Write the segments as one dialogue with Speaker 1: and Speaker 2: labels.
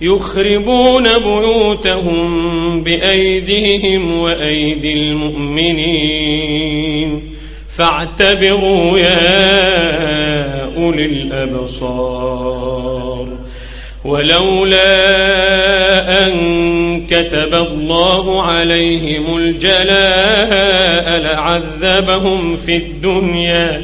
Speaker 1: يخربون بيوتهم بأيديهم وأيدي المؤمنين. فاعتبروا يا أولي الأبصار. ولولا أن كتب الله عليهم الجلاء لعذبهم في الدنيا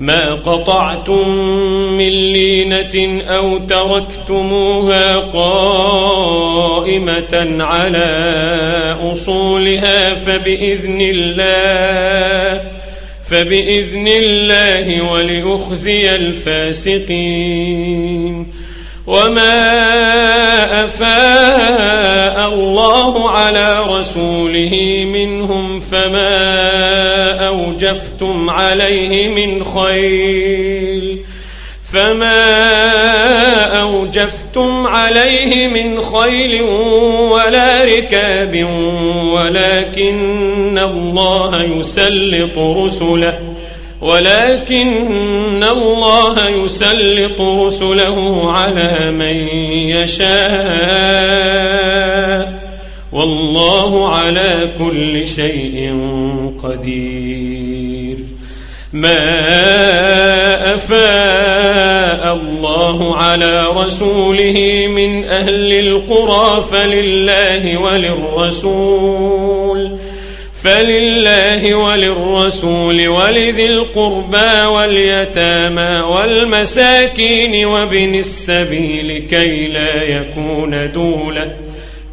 Speaker 1: ما قطعتم من لينة أو تركتموها قائمة على أصولها فبإذن الله فبإذن الله وليخزي الفاسقين. وما أفاء أوجفتم عليه من خيل. فما أوجفتم عليه من خيل ولا ركاب ولكن الله يسلط رسله ولكن الله يسلط رسله على من يشاء. والله على كل شيء قدير. ما أفاء الله على رسوله من أهل القرى فلله وللرسول فلله وللرسول ولذي القربى واليتامى والمساكين وابن السبيل كي لا يكون دولة.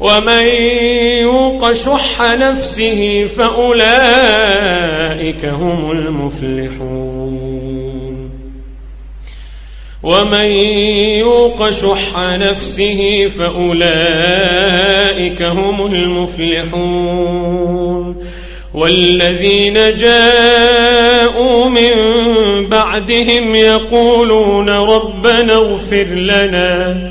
Speaker 1: ومن يوق شح نفسه فأولئك هم المفلحون. ومن يوق شح نفسه فأولئك هم المفلحون. والذين جاءوا من بعدهم يقولون ربنا اغفر لنا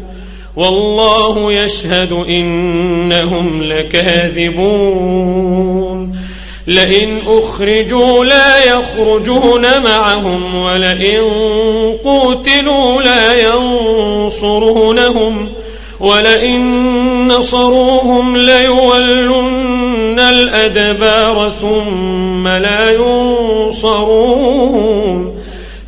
Speaker 1: والله يشهد إنهم لكاذبون. لئن أخرجوا لا يخرجون معهم ولئن قوتلوا لا ينصرونهم ولئن نصروهم ليولن الأدبار ثم لا ينصرون.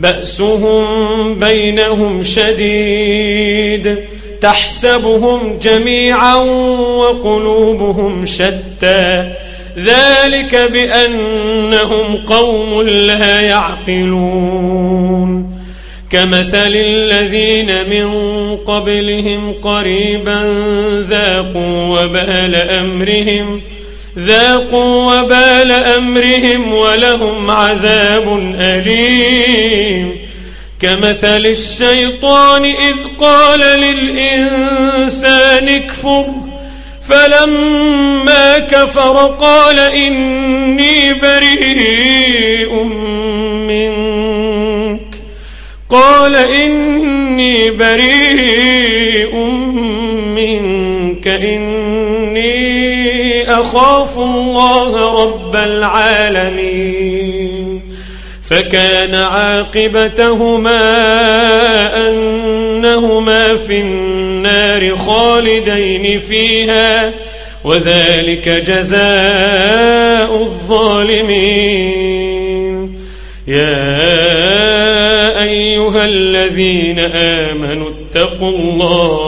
Speaker 1: بأسهم بينهم شديد تحسبهم جميعا وقلوبهم شتى ذلك بأنهم قوم لا يعقلون كمثل الذين من قبلهم قريبا ذاقوا وبال أمرهم ذاقوا وبال أمرهم ولهم عذاب أليم. كمثل الشيطان إذ قال للإنسان اكفر فلما كفر قال إني بريء منك. قال إني بريء منك إني أخاف الله رب العالمين فكان عاقبتهما أنهما في النار خالدين فيها وذلك جزاء الظالمين يا أيها الذين آمنوا اتقوا الله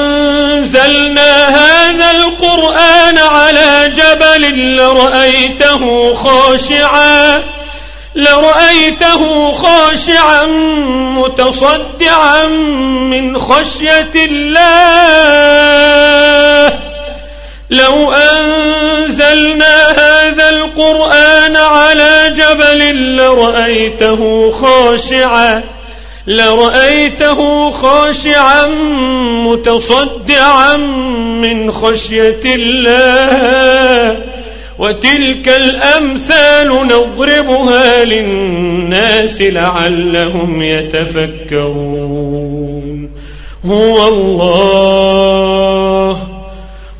Speaker 1: أنزلنا هذا القرآن على جبل لرأيته خاشعا لرأيته خاشعا متصدعا من خشية الله. لو أنزلنا هذا القرآن على جبل لرأيته خاشعا لرأيته خاشعا متصدعا من خشية الله. وتلك الأمثال نضربها للناس لعلهم يتفكرون. هو الله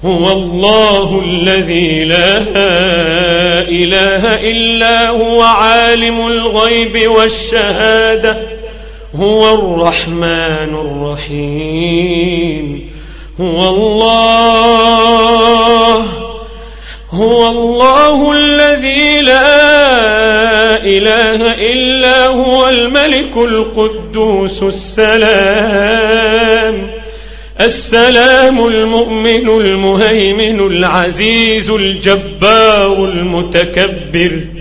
Speaker 1: هو الله الذي لا إله إلا هو عالم الغيب والشهادة. هو الرحمن الرحيم. هو الله. هو الله الذي لا إله إلا هو الملك القدوس السلام. السلام المؤمن المهيمن العزيز الجبار المتكبر.